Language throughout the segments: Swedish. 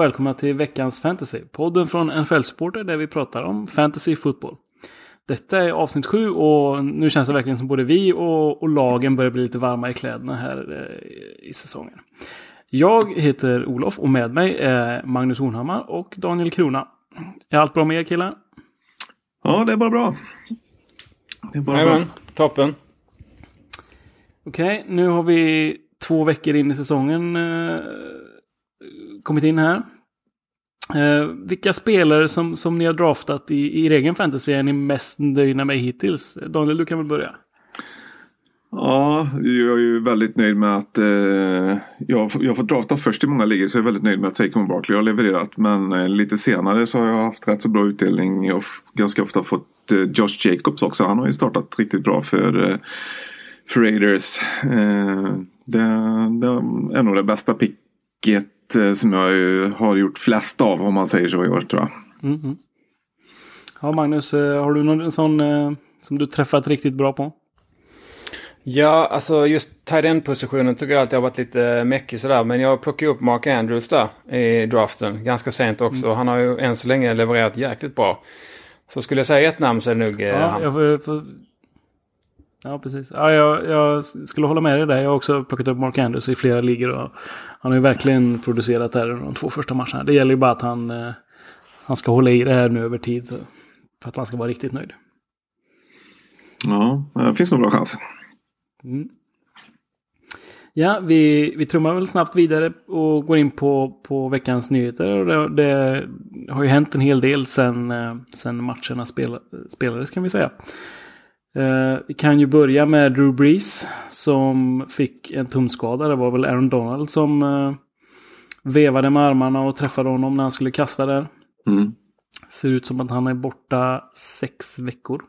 och välkomna till veckans fantasy. Podden från NFL Supporter där vi pratar om fantasy fotboll. Detta är avsnitt sju och nu känns det verkligen som både vi och, och lagen börjar bli lite varma i kläderna här eh, i säsongen. Jag heter Olof och med mig är Magnus Hornhammar och Daniel Krona. Är allt bra med er killar? Ja, det är bara bra. Det är bara Jajamän, toppen. Okej, okay, nu har vi två veckor in i säsongen eh, kommit in här. Eh, vilka spelare som, som ni har draftat i, i er egen fantasy är ni mest nöjda med hittills? Daniel, du kan väl börja? Ja, jag är ju väldigt nöjd med att eh, jag, jag får drafta först i många ligor så jag är väldigt nöjd med att Saquon Barkley har levererat. Men eh, lite senare så har jag haft rätt så bra utdelning. Jag har ganska ofta fått eh, Josh Jacobs också. Han har ju startat riktigt bra för, eh, för Raiders. Eh, det, det är nog det bästa picket Eh, som jag har gjort flest av om man säger så i år tror jag. Mm -hmm. Ja Magnus, eh, har du någon sån eh, som du träffat riktigt bra på? Ja, alltså just tight end positionen tycker jag alltid har varit lite mäckig sådär. Men jag plockade upp Mark Andrews där i draften ganska sent också. Mm. Han har ju än så länge levererat jäkligt bra. Så skulle jag säga ett namn så är det nog ja, han. Jag får, får... Ja, precis. Ja, jag, jag, skulle hålla med dig där. Jag har också plockat upp Mark Andrews i flera ligor. Och han har ju verkligen producerat här de två första matcherna. Det gäller ju bara att han, eh, han ska hålla i det här nu över tid. För att han ska vara riktigt nöjd. Ja, det finns nog bra chans. Mm. Ja, vi, vi trummar väl snabbt vidare och går in på, på veckans nyheter. Och det, det har ju hänt en hel del sen, eh, sen matcherna spel, spelades kan vi säga. Uh, vi kan ju börja med Drew Brees som fick en tumskada. Det var väl Aaron Donald som uh, vevade med armarna och träffade honom när han skulle kasta där. Mm. Ser ut som att han är borta sex veckor.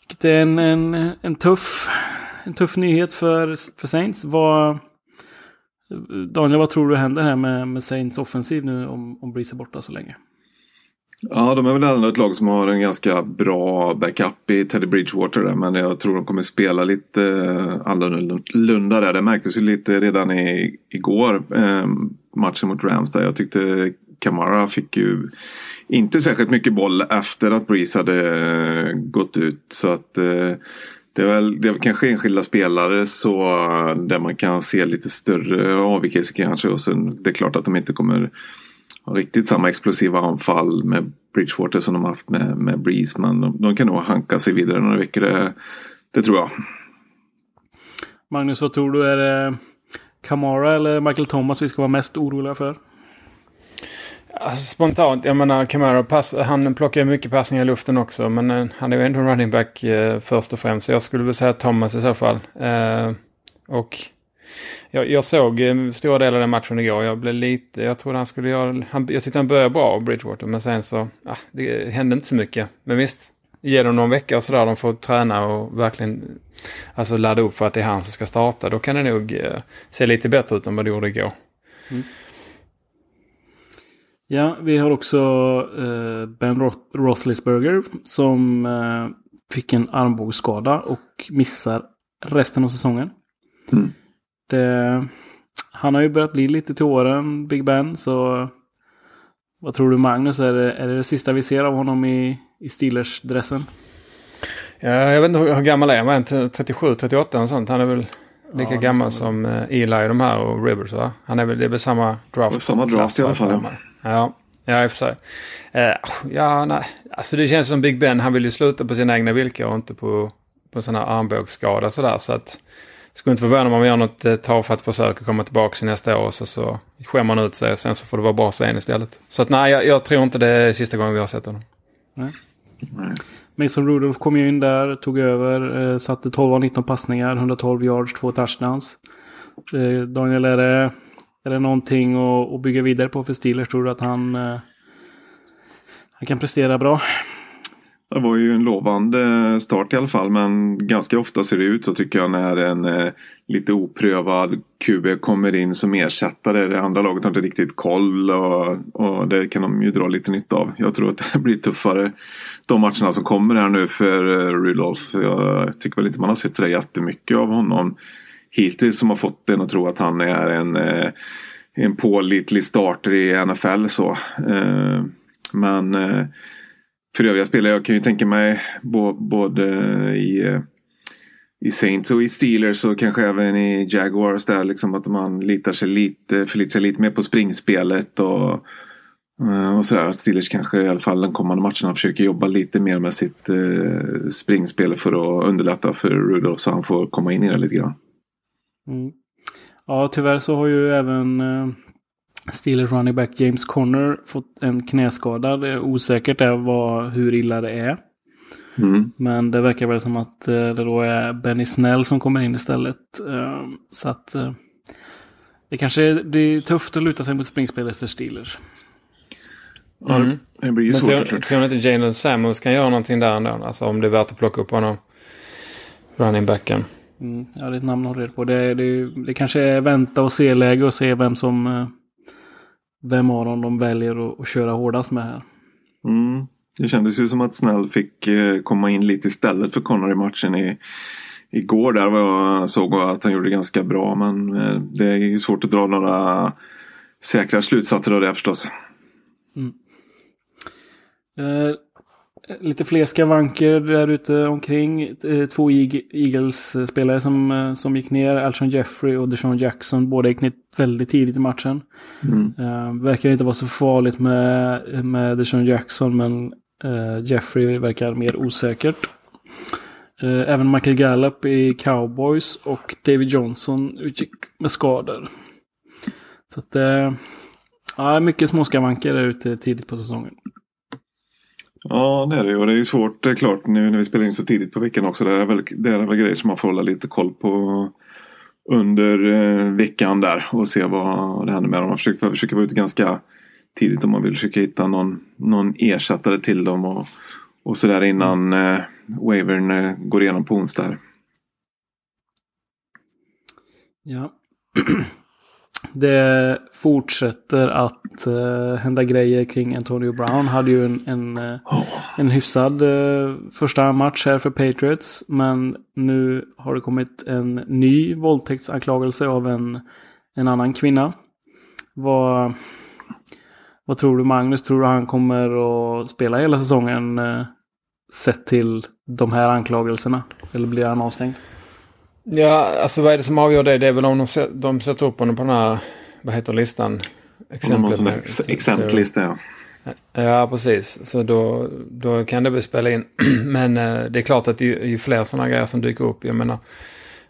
Vilket är en, en, en, tuff, en tuff nyhet för, för Saints. Vad, Daniel, vad tror du händer här med, med Saints offensiv nu om, om Breeze är borta så länge? Ja, de är väl ändå ett lag som har en ganska bra backup i Teddy Bridgewater där, men jag tror de kommer spela lite eh, annorlunda där. Det märktes ju lite redan i, igår, eh, matchen mot Rams där. Jag tyckte Kamara fick ju inte särskilt mycket boll efter att Breeze hade eh, gått ut. Så att eh, det är väl det är kanske enskilda spelare så eh, där man kan se lite större avvikelser kanske. Och sen det är klart att de inte kommer riktigt samma explosiva anfall med Bridgewater som de haft med, med Breeze. Men de, de kan nog hanka sig vidare några veckor. Det, det tror jag. Magnus, vad tror du? Är det Kamara eller Michael Thomas vi ska vara mest oroliga för? Alltså, spontant, jag menar Kamara pass, han plockar mycket passningar i luften också. Men uh, han är ju ändå running back uh, först och främst. Så jag skulle väl säga Thomas i så fall. Uh, och jag, jag såg eh, stora delar av den matchen igår. Jag blev lite, jag trodde han skulle göra, han, jag tyckte han började bra, Bridgewater. Men sen så, ah, det hände inte så mycket. Men visst, ge dem någon vecka och sådär, de får träna och verkligen alltså ladda upp för att det är han som ska starta. Då kan det nog eh, se lite bättre ut än vad det gjorde igår. Mm. Ja, vi har också eh, Ben Roth Roethlisberger som eh, fick en armbågsskada och missar resten av säsongen. Mm. Det, han har ju börjat bli lite till åren, Big Ben. Så vad tror du Magnus? Är det, är det det sista vi ser av honom i, i Steelers-dressen? Ja, jag vet inte hur, hur gammal är han? 37, 38 och sånt. Han är väl lika ja, gammal som uh, Eli de här och Rivers va? Han är väl, det är väl samma draft. Samma draft i alla fall. Ja, ja i och för sig. Uh, ja, nej. Alltså det känns som Big Ben, han vill ju sluta på sina egna villkor och inte på, på sådana armbågsskada sådär. Så att skulle inte förvåna mig om man gör något eh, tafatt försök att komma tillbaka nästa år. Så, så skämmer man ut sig och sen så får det vara bra sen istället. Så att nej, jag, jag, tror inte det är sista gången vi har sett honom. Nej. Mason Rudolph kom ju in där, tog över, eh, satte 12 av 19 passningar, 112 yards, två touchdowns. Eh, Daniel, är det, är det någonting att, att bygga vidare på för Steelers? Tror du att han, eh, han kan prestera bra? Det var ju en lovande start i alla fall men ganska ofta ser det ut så tycker jag när en eh, lite oprövad QB kommer in som ersättare. Det andra laget har inte riktigt koll och, och det kan de ju dra lite nytta av. Jag tror att det blir tuffare de matcherna som kommer här nu för eh, Rudolf. Jag tycker väl inte man har sett så jättemycket av honom hittills som har fått en att tro att han är en, eh, en pålitlig starter i NFL. Så. Eh, men eh, för övriga spelare, jag kan ju tänka mig både i, eh, i Saints och i Steelers och kanske även i Jaguars där liksom att man litar sig lite, förlitar sig lite mer på springspelet och eh, och sådär, att Steelers kanske i alla fall de kommande matcherna försöker jobba lite mer med sitt eh, springspel för att underlätta för Rudolf så han får komma in i det lite grann. Mm. Ja, tyvärr så har ju även eh, Steelers running back James Conner fått en knäskada. Det är osäkert är vad, hur illa det är. Mm. Men det verkar väl som att eh, det då är Benny Snell som kommer in istället. Eh, så att eh, det kanske blir tufft att luta sig mot springspelet för Steelers. Mm. Det blir ju svårt. Men tror ni inte Jalen Samuels kan göra någonting där ändå? Alltså om det är värt att plocka upp honom. Running backen. Mm, ja, det är ett namn att hålla på. Det, det, det kanske är vänta och se-läge och se vem som... Vem av dem de väljer att, att köra hårdast med här. Mm. Det kändes ju som att Snell fick eh, komma in lite istället för Connor i matchen i, igår. Där jag såg att han gjorde ganska bra. Men eh, det är ju svårt att dra några säkra slutsatser av det förstås. Mm. Eh, lite fler skavanker där ute omkring. Eh, två Eagles-spelare som, eh, som gick ner. Alshon Jeffrey och Deshaun Jackson. Båda gick ner väldigt tidigt i matchen. Mm. Uh, verkar inte vara så farligt med, med Deshaun Jackson men uh, Jeffrey verkar mer osäkert. Uh, även Michael Gallup i Cowboys och David Johnson utgick med skador. Så att uh, mycket småskavanker där ute tidigt på säsongen. Ja det är det och det är ju svårt det är klart nu när vi spelar in så tidigt på veckan också. Det är väl, det är väl grejer som man får hålla lite koll på under eh, veckan där och se vad det händer med dem. Man försöker, försöker vara ute ganska tidigt om man vill försöka hitta någon, någon ersättare till dem och, och sådär innan eh, wavern eh, går igenom på onsdag. Ja. det fortsätter att uh, hända grejer kring Antonio Brown. Hade ju en, en, uh, en hyfsad uh, första match här för Patriots. Men nu har det kommit en ny våldtäktsanklagelse av en, en annan kvinna. Vad, vad tror du Magnus? Tror du han kommer att spela hela säsongen sett till de här anklagelserna? Eller blir han avstängd? Ja, alltså vad är det som avgör det? Det är väl om de, de sätter upp honom på den här, vad heter listan? Exemplet. De ex exempellista, ja. Ja, precis. Så då, då kan det väl spela in. Men eh, det är klart att det är ju fler sådana grejer som dyker upp. Jag menar,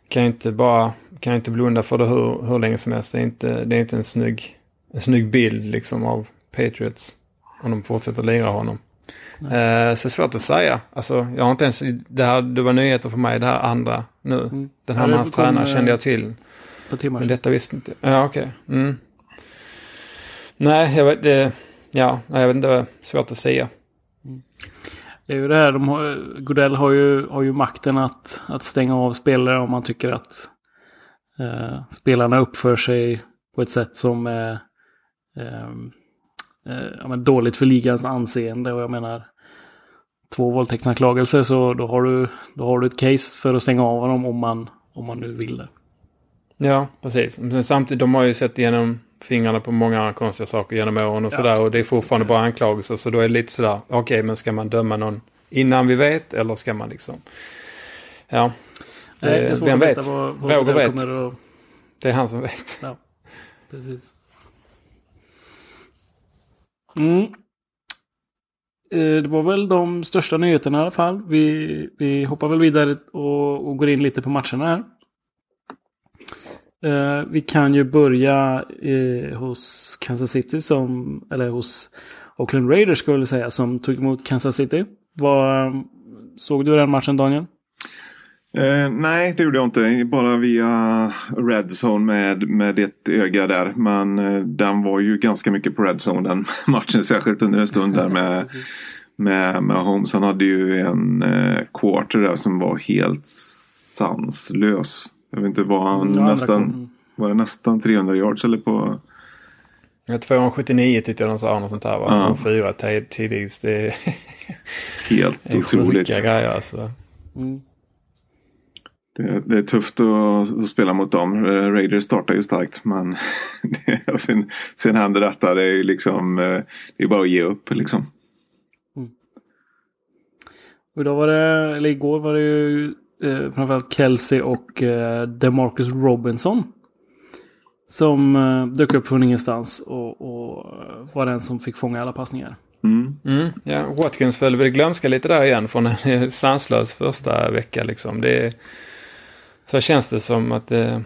kan ju inte bara, kan inte blunda för det hur, hur länge som helst. Det är inte, det är inte en snygg, en snygg bild liksom av Patriots. Om de fortsätter lira honom. Eh, så svårt att säga. Alltså, jag har inte ens, det, här, det var nyheter för mig det här andra nu. Mm. Den här ja, med hans tränare kände jag till. På timmar Men detta visste inte Ja, okej. Okay. Mm. Nej, jag vet, det, ja, jag vet inte. Svårt att säga. Mm. Det är ju det här, de har, Godell har ju, har ju makten att, att stänga av spelare om man tycker att eh, spelarna uppför sig på ett sätt som är eh, eh, dåligt för ligans anseende. Och jag menar, två våldtäktsanklagelser så då har, du, då har du ett case för att stänga av honom om man, om man nu vill det. Ja, precis. Men samtidigt, de har ju sett igenom fingrarna på många konstiga saker genom åren och ja, sådär. Och det är fortfarande bara anklagelser. Så då är det lite sådär, okej okay, men ska man döma någon innan vi vet eller ska man liksom... Ja. Nej, det vem vet? Vad, vad Roger vet. Att... Det är han som vet. Ja, precis. Mm. Eh, det var väl de största nyheterna i alla fall. Vi, vi hoppar väl vidare och, och går in lite på matcherna här. Eh, vi kan ju börja eh, hos Kansas City som, eller hos Oakland Raiders skulle jag säga, som tog emot Kansas City. Var, såg du den matchen Daniel? Uh, nej, det gjorde jag inte. Bara via Red Zone med, med ett öga där. Men den var ju ganska mycket på Red Zone den matchen. Särskilt under en stund där med med, med Holmes. Han hade ju en eh, quarter där som var helt sanslös. Jag vet inte, var han Ja, nästan, var det nästan 300 yards eller på? Ja, 279 tyckte jag de sa något sånt där va? Ja. Och fyra tid- tidigt. Det är, Helt otroligt. sjuka grejer alltså. Mm. Det, det är tufft att, att spela mot dem. Eh, Raiders startar ju starkt men det, och sen, sen händer detta. Det är ju liksom, eh, det är bara att ge upp liksom. Och idag var det, eller igår var det ju eh, framförallt Kelsey och eh, DeMarcus Robinson. Som eh, dök upp från ingenstans och, och var den som fick fånga alla passningar. Mm. Mm. Ja, Watkins föll väl glömska lite där igen från en sanslös första vecka liksom. Det är, så känns det som att det,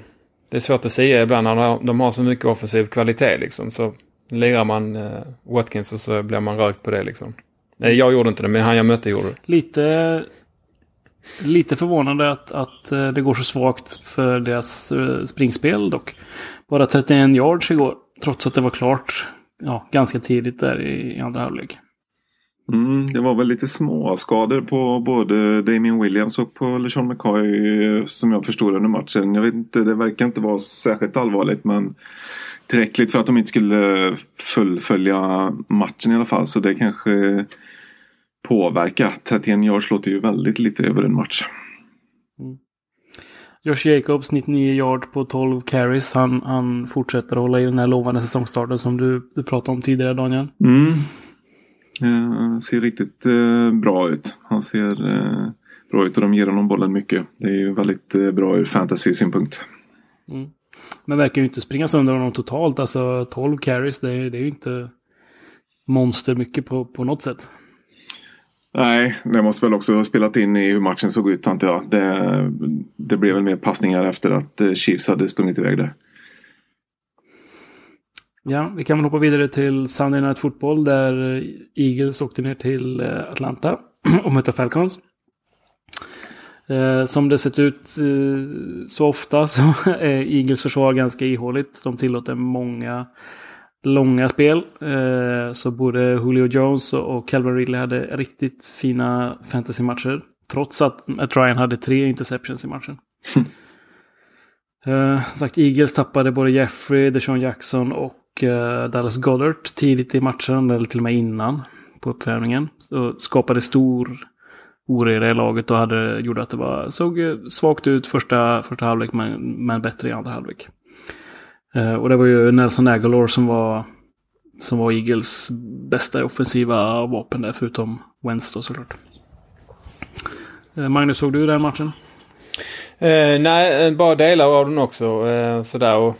det är svårt att säga ibland när de- de har så mycket offensiv kvalitet liksom. Så lirar man eh, Watkins och så blir man rökt på det liksom. Nej, jag gjorde inte det, men han jag mötte gjorde det. Lite, lite förvånande att, att eh, det går så svagt för deras eh, springspel dock. Bara 31 yards igår. Trots att det var klart ja, ganska tidigt där i andra halvlek. Mm, det var väl lite små skador på både Damien Williams och på LeSean McCoy eh, som jag förstod under matchen. Jag vet inte, det verkar inte vara särskilt allvarligt men tillräckligt för att de inte skulle fullfölja matchen i alla fall. Så det kanske påverkar. 31 yards låter ju väldigt lite över en match. Josh Jacobs 99 yard på 12 carries. Han, han fortsätter hålla i den här lovande säsongstarten som du, du pratade om tidigare Daniel. Mm. Eh, ser riktigt eh, bra ut. Han ser eh, bra ut och de ger honom bollen mycket. Det är ju väldigt eh, bra ur fantasy-synpunkt. Men verkar ju inte springa sönder honom totalt. Alltså 12 carries, det är, det är ju inte monster mycket på, på något sätt. Nej, det måste väl också ha spelat in i hur matchen såg ut antar jag. Det, det blev väl mer passningar efter att eh, Chiefs hade sprungit iväg där. Ja, vi kan väl hoppa vidare till Sunday Night Football där Eagles åkte ner till eh, Atlanta och mötte Falcons. Eh, som det sett ut eh, så ofta så är Eagles försvar ganska ihåligt. De tillåter många långa spel. Eh, så både Julio Jones och Calvin Ridley hade riktigt fina fantasymatcher. Trots att Matt Ryan hade tre interceptions i matchen. Eh, som sagt, Eagles tappade både Jeffrey, Deshaun Jackson och Eh, Dallas Goddard tidigt i matchen, eller till och med innan på uppvärmningen. Och skapade stor oreda i laget och hade, gjorde att det var, såg eh, svagt ut första, första halvlek men, men bättre i andra halvlek. Eh, och det var ju Nelson Aguilar som var, som var Eagles bästa offensiva vapen där, förutom Wentz då såklart. Eh, Magnus, såg du den matchen? Eh, nej, bara delar av den också. Eh, sådär. Och,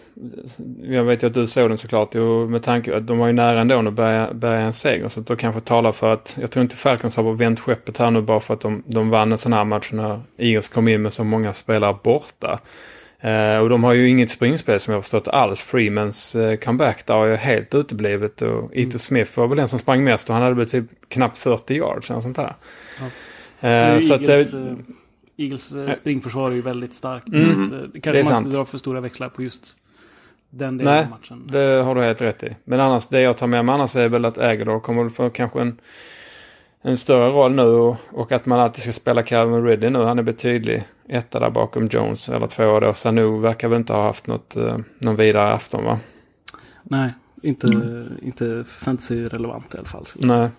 jag vet ju att du såg den såklart. Och med tanke att de var ju nära ändå att bärga, bärga en seger. Så att då kanske talar för att jag tror inte Falcons har vänt skeppet här nu bara för att de, de vann en sån här match när Eagles kom in med så många spelare borta. Eh, och de har ju inget springspel som jag förstått alls. Freemans eh, comeback där har ju helt uteblivit. Och Ito Smith var väl den som sprang mest och han hade väl typ knappt 40 yards eller sånt där. Eh, så att Eagles, det, eh, Eagles eh, springförsvar är ju väldigt starkt. Mm. Så eh, det kanske man sant. inte drar för stora växlar på just den delen Nej, av matchen. det har du helt rätt i. Men annars, det jag tar med mig annars är väl att Aguilar kommer få kanske en, en större roll nu och, och att man alltid ska spela Calvin Ridley nu. Han är betydlig etta där bakom Jones eller tvåa då. Sanu verkar väl inte ha haft något, eh, någon vidare afton va? Nej, inte, inte fantasy-relevant i alla fall. jag säga.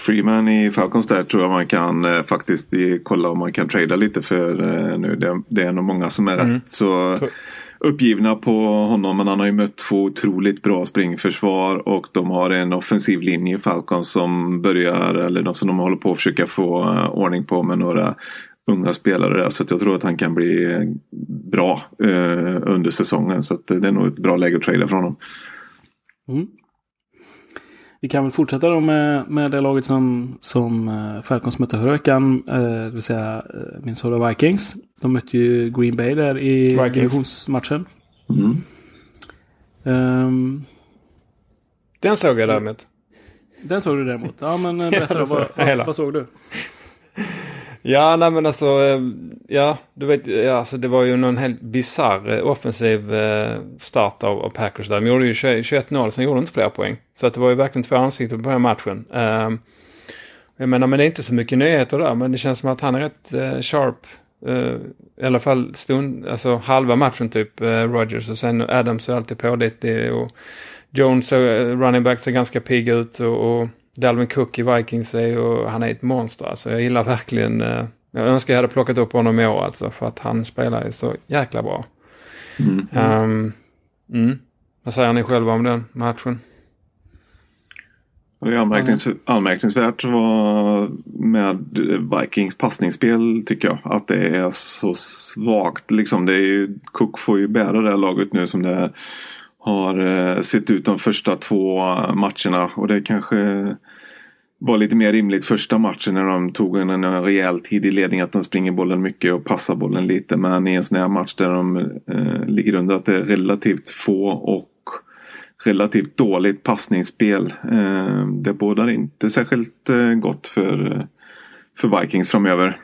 Freeman i Falcons där tror jag man kan eh, faktiskt i, kolla om man kan trada lite för eh, nu. Det, det är nog många som är rätt så uppgivna på honom. Men han har ju mött två otroligt bra springförsvar och de har en offensiv linje i Falcons som börjar, eller som de håller på att försöka få eh, ordning på med några unga spelare där. Så jag tror att han kan bli eh, bra eh, under säsongen. Så det är nog ett bra läge att trada för honom. Mm. Vi kan väl fortsätta då med, med det laget som, som eh, Falcons mötte förra veckan. Eh, det vill säga eh, Minnesota Vikings. De mötte ju Green Bay där i Vikings. divisionsmatchen. Mm. Ehm, Den såg jag däremot. den såg du däremot. Ja, men berätta då. Vad, vad, vad såg du? Ja, nej men alltså, eh, ja, du vet, ja, alltså det var ju någon helt bisarr eh, offensiv eh, start av, av Packers där. De gjorde ju 21-0, sen gjorde de inte fler poäng. Så att det var ju verkligen två ansikten på den här matchen. Ehm, jag menar, men det är inte så mycket nyheter där, men det känns som att han är rätt sharp. I alla fall stund, alltså halva matchen typ, Rogers och sen Adams är alltid pålitlig och Jones, running back, ser ganska pigg ut och, och Dalvin Cook i Vikings är ju, han är ett monster alltså. Jag gillar verkligen, eh, jag önskar jag hade plockat upp honom i år alltså, för att han spelar ju så jäkla bra. Mm. Um, mm. Vad säger ni själva om den matchen? Det är anmärknings anmärkningsvärt vad med Vikings passningsspel tycker jag. Att det är så svagt. Liksom det är ju, Cook får ju bära det här laget nu som det har eh, sett ut de första två matcherna. Och det kanske var lite mer rimligt första matchen när de tog en, en rejäl tid i ledning. Att de springer bollen mycket och passar bollen lite. Men i en sån här match där de eh, ligger under att det är relativt få och relativt dåligt passningsspel. Eh, det bådar inte särskilt eh, gott för, för Vikings framöver.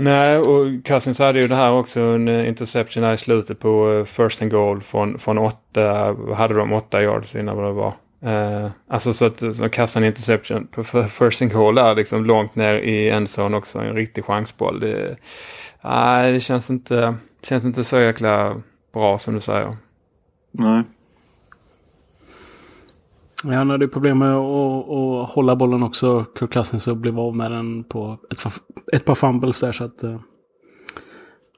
Nej, och Cousins hade ju det här också en eh, interception här i slutet på eh, first and goal från, från åtta, hade de åtta yards innan vad det var. Uh, alltså så att så kastade en interception på first and goal där liksom långt ner i endzone också. En riktig chansboll. Det, nej, det känns inte, känns inte så jäkla bra som du säger. Nej. Ja, han hade problem med att, att hålla bollen också, Kirk Cousins, och blev av med den på ett, ett par fumbles där. Så att, eh,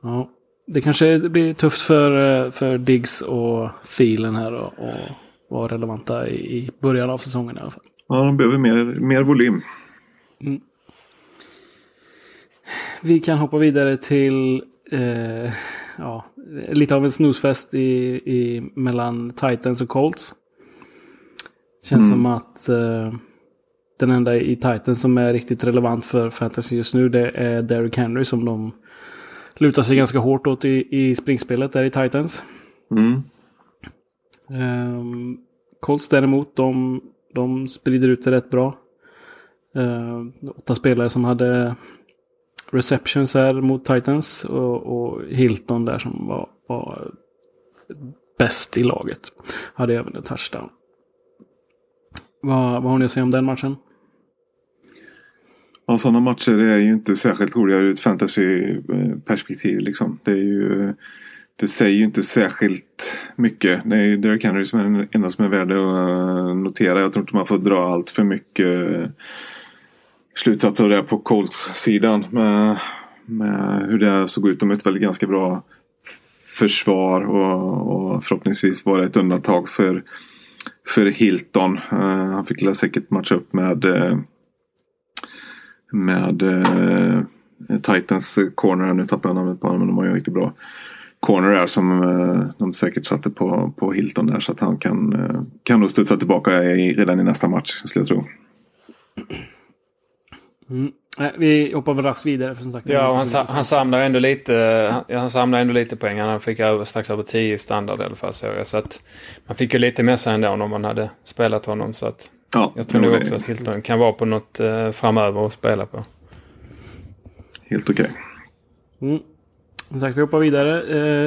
ja, det kanske blir tufft för, eh, för Diggs och Thielen här och, och vara relevanta i, i början av säsongen i alla fall. Ja, de behöver mer, mer volym. Mm. Vi kan hoppa vidare till eh, ja, lite av en snusfest i, i, mellan Titans och Colts. Känns mm. som att eh, den enda i Titans som är riktigt relevant för fantasy just nu det är Derrick Henry som de lutar sig ganska hårt åt i, i springspelet där i Titans. Mm. Um, Colts däremot, de, de sprider ut det rätt bra. Uh, åtta spelare som hade receptions här mot Titans och, och Hilton där som var, var bäst i laget. Hade även en touchdown. Vad, vad har ni att säga om den matchen? Ja, sådana matcher är ju inte särskilt roliga ur ett fantasyperspektiv. Eh, liksom. Det, är ju, det säger ju inte särskilt mycket. Det är ju Derek Henry som är den enda som är värd att eh, notera. Jag tror inte man får dra allt för mycket eh, slutsatser av det på Colts-sidan. Med, med hur det såg ut. De är ett väldigt ganska bra försvar och, och förhoppningsvis var det ett undantag för för Hilton. Uh, han fick säkert matcha upp med uh, med uh, Titans corner. Nu tappar jag namnet på honom men de har ju en riktigt bra corner där som de säkert satte på, på Hilton där så att han kan, kan nog studsa tillbaka i, redan i nästa match skulle jag tro. Mm. Vi hoppar väl raskt vidare. För som sagt, ja, han, sa, han samlar ändå lite han, han samlar ändå lite poäng. Han fick över, strax över 10 i standard i alla fall. Så, så att man fick ju lite med sig ändå om man hade spelat honom. Så att ja, jag tror nog också att Hilton kan vara på något eh, framöver att spela på. Helt okej. Okay. Mm. Som sagt, vi hoppar vidare.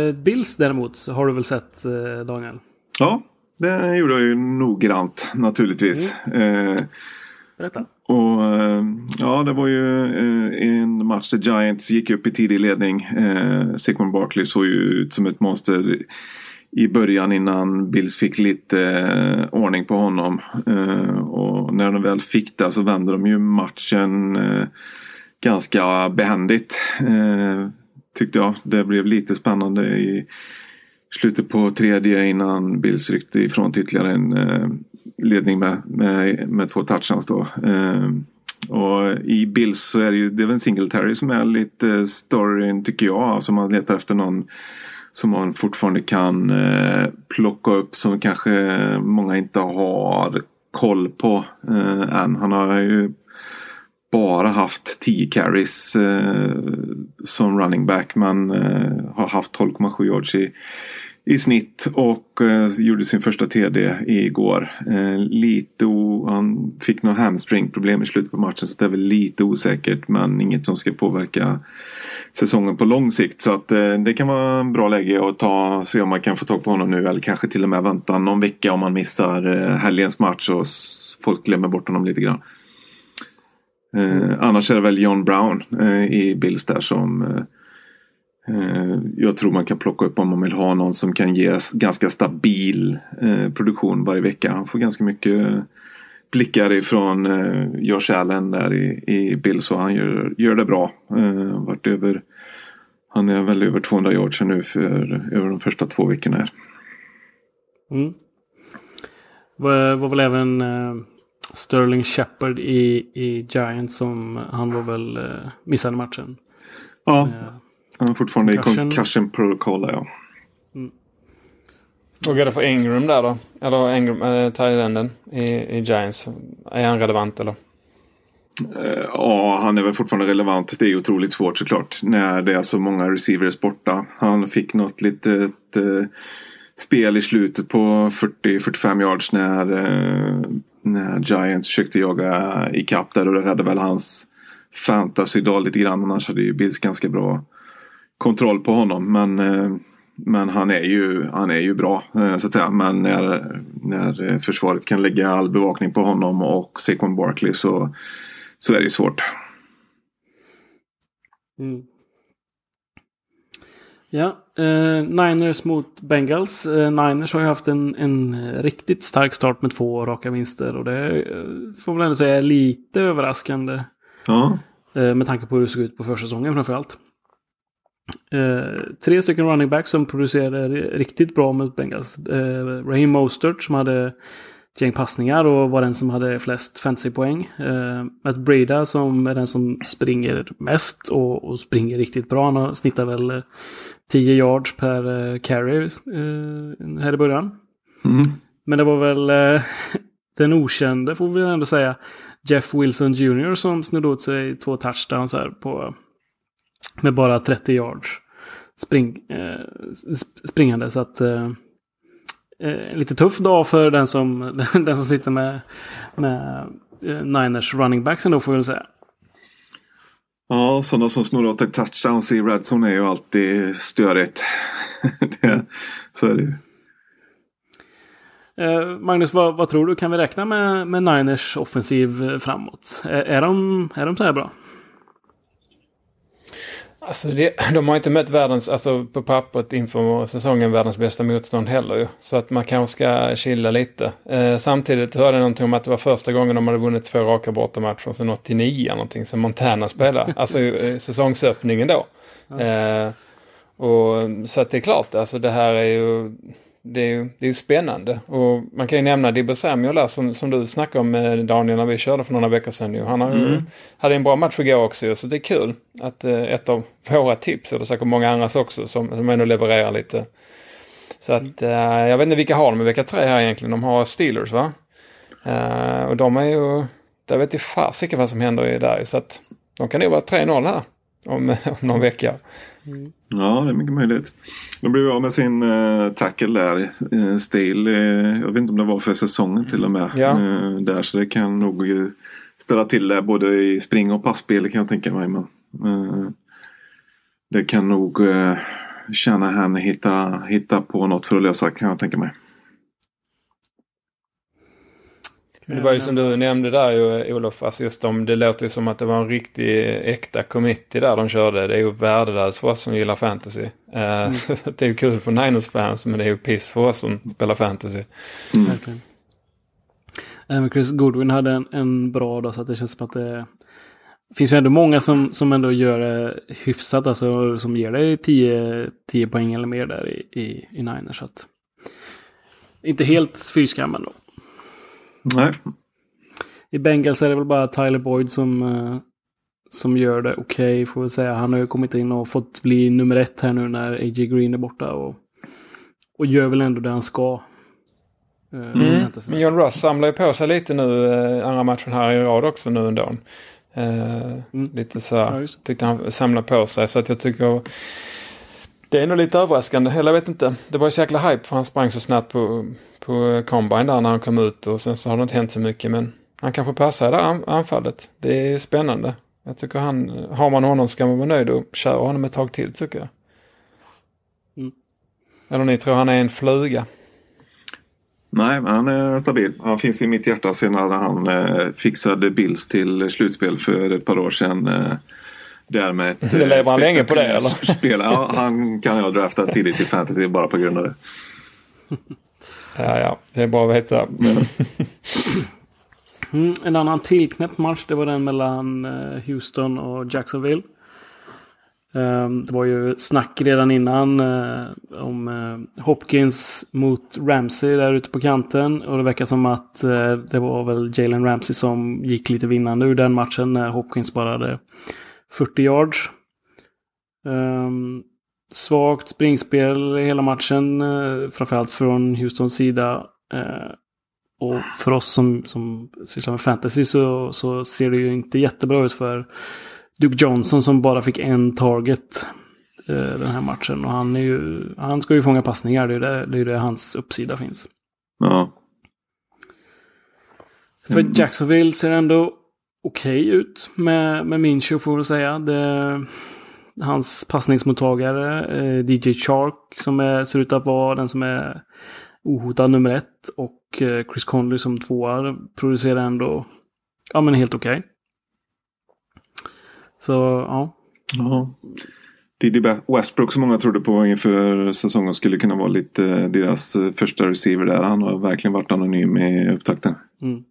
Eh, Bills däremot har du väl sett eh, Daniel? Ja, det gjorde jag ju noggrant naturligtvis. Mm. Eh, Berätta. Och eh, ja, det var ju eh, en match där Giants gick upp i tidig ledning. Eh, Sigmund Barkley såg ju ut som ett monster i början innan Bills fick lite ordning på honom. Och när de väl fick det så vände de ju matchen ganska behändigt. Tyckte jag. Det blev lite spännande i slutet på tredje innan Bills ryckte ifrån till ytterligare en ledning med, med, med två touchdowns då. Eh, och i Bills så är det ju Devin Singletary som är lite storyn tycker jag. Alltså man letar efter någon som man fortfarande kan eh, plocka upp som kanske många inte har koll på eh, än. Han har ju bara haft 10 carries eh, som running back men eh, har haft 12,7 yards i i snitt och eh, gjorde sin första TD igår. Eh, lite o, han fick någon hamstringproblem i slutet på matchen så det är väl lite osäkert men inget som ska påverka säsongen på lång sikt. Så att eh, det kan vara en bra läge att ta, se om man kan få tag på honom nu eller kanske till och med vänta någon vecka om man missar eh, helgens match och folk glömmer bort honom lite grann. Eh, annars är det väl John Brown eh, i Bills där som eh, jag tror man kan plocka upp om man vill ha någon som kan ge ganska stabil eh, produktion varje vecka. Han får ganska mycket blickar ifrån eh, Josh Allen där i, i Bills och han gör, gör det bra. Eh, varit över, han är väl över 200 yards nu för över de första två veckorna här. Mm. Var, var väl även eh, Sterling Shepard i, i Giants som han var väl eh, missade matchen. Ja, Eh, han är fortfarande concussion. i concussion protocol ja. Hur går det för Ingram där då? Eller Ingram, äh, Thailänden i, i Giants. Är han relevant eller? Eh, Ja, han är väl fortfarande relevant. Det är otroligt svårt såklart. När det är så många receivers borta. Han fick något litet eh, spel i slutet på 40-45 yards när, eh, när Giants försökte jaga ikapp där. Och det räddade väl hans fantasy dag lite grann. Annars hade ju Bills ganska bra kontroll på honom. Men, eh, men han, är ju, han är ju bra eh, så att säga. Men när, när försvaret kan lägga all bevakning på honom och Saquon Barkley så så är det svårt. Mm. Ja, eh, Niners mot Bengals. Eh, Niners har ju haft en, en riktigt stark start med två raka vinster. Och det eh, får man ändå säga är lite överraskande. Ja, Eh, med tanke på hur det såg ut på försäsongen framförallt. Eh, tre stycken running backs som producerade riktigt bra mot Bengals. Eh, Raheem Mostert som hade ett gäng passningar och var den som hade flest fantasypoäng. Eh, Matt Breda som är den som springer mest och, och springer riktigt bra. Han snittar väl eh, 10 yards per eh, carry eh, här i början. mm. Men det var väl eh, den okände, får vi ändå säga, Jeff Wilson Jr. som snodde åt sig två touchdowns här på med bara 30 yards spring, eh, sp- springande. Så att eh, eh, lite tuff dag för den som, den som sitter med, med Niners running backs ändå får vi väl säga. ja sådana som snurrar åt ett touchdowns i Redzone är ju alltid störigt. det, så är det ju. Magnus, vad, vad tror du? Kan vi räkna med, med Niners offensiv framåt? Är, är, de, är de så här bra? Alltså det, de har inte mött världens, alltså på pappret inför säsongen världens bästa motstånd heller ju. Så att man kanske ska chilla lite. Eh, samtidigt hörde jag någonting om att det var första gången de hade vunnit två raka bortamatcher sedan 89 någonting som Montana spelade. alltså säsongsöppningen då. Eh, och, så att det är klart, alltså det här är ju det är ju det är spännande. Och man kan ju nämna Dibbo Samuel som, som du snackade om med Daniel när vi körde för några veckor sedan. Han har ju, hade en bra match igår också så det är kul att eh, ett av våra tips, eller säkert många andras också, som, som ändå levererar lite. Så att eh, jag vet inte vilka har de i vecka tre här egentligen. De har Steelers va? Eh, och de är ju, där vet jag fasiken vad som händer i där. Så att de kan nog vara 3-0 här om, om någon vecka. Ja, det är mycket möjligt. De blev av med sin uh, tackle där. Uh, Stale, uh, jag vet inte om det var för säsongen till och med. Ja. Eh, där, så det kan nog uh, ställa till det både i spring och passspel kan jag tänka mig. Men, eh, det kan nog uh, Shanahan hitta, hitta på något för att lösa kan jag tänka mig. Men det var ju som du nämnde där ju Olof, alltså just om det låter ju som att det var en riktig äkta committee där de körde. Det är ju värdelöst för oss som gillar fantasy. Eh, så det är ju kul för Niners-fans men det är ju piss för oss som spelar fantasy. Verkligen. Även Chris Goodwin hade en, en bra dag så att det känns som att det finns ju ändå många som, som ändå gör det hyfsat. Alltså som ger dig 10, 10 poäng eller mer där i, i, i Niners. Så att, inte helt fyrskam ändå. Nej, I Bengals är det väl bara Tyler Boyd som, eh, som gör det okej får vi säga. Han har ju kommit in och fått bli nummer ett här nu när A.J. Green är borta. Och, och gör väl ändå det han ska. eh, Mm. Men John Ross samlar ju på sig lite nu eh, andra matchen här i rad också nu ändå. Eh, Lite så Ja, här, det. tyckte han samlade på sig så att jag tycker det är nog lite överraskande. Eller jag vet inte. Det var ju så jäkla hype för han sprang så snabbt på, på combine där när han kom ut och sen så har det inte hänt så mycket men han kanske passar det här an- anfallet. Det är spännande. Jag tycker han, har man honom ska man vara nöjd och köra honom ett tag till tycker jag. Mm. Eller ni tror han är en fluga? Nej, han är stabil. Han finns i mitt hjärta sen när han eh, fixade Bills till slutspel för ett par år sedan. Eh, där med ett, det lever han länge på det eller? Spel. Ja, han kan jag drafta tidigt i fantasy bara på grund av det. Ja, ja, det är bra att veta. Mm, en annan tillknäppt match det var den mellan eh, Houston och Jacksonville. Um, det var ju snack redan innan uh, om uh, Hopkins mot Ramsey där ute på kanten. Och det verkar som att det var väl Jalen Ramsey som gick lite vinnande ur den matchen när Hopkins bara hade 40 yards. Um, svagt springspel hela matchen, framförallt från Houstons sida. och för oss som, som sysslar med fantasy så, så ser det ju inte jättebra ut för Duke Johnson som bara fick en target eh, den här matchen. Och han, är ju, han ska ju fånga passningar, det är ju det, det, är det hans uppsida finns. Ja. För mm. Jacksonville ser ändå okej okay ut med, med Mincho får vi säga. Det, hans passningsmottagare, eh, DJ Shark, som är, ser ut att vara den som är ohotad nummer ett. Och eh, Chris Conley som tvåa producerar ändå ja, men helt okej. Okay. Så ja. ja. Didi Westbrook som många trodde på inför säsongen skulle kunna vara lite eh, deras eh, första receiver där. Han har verkligen varit anonym i upptakten. Mm.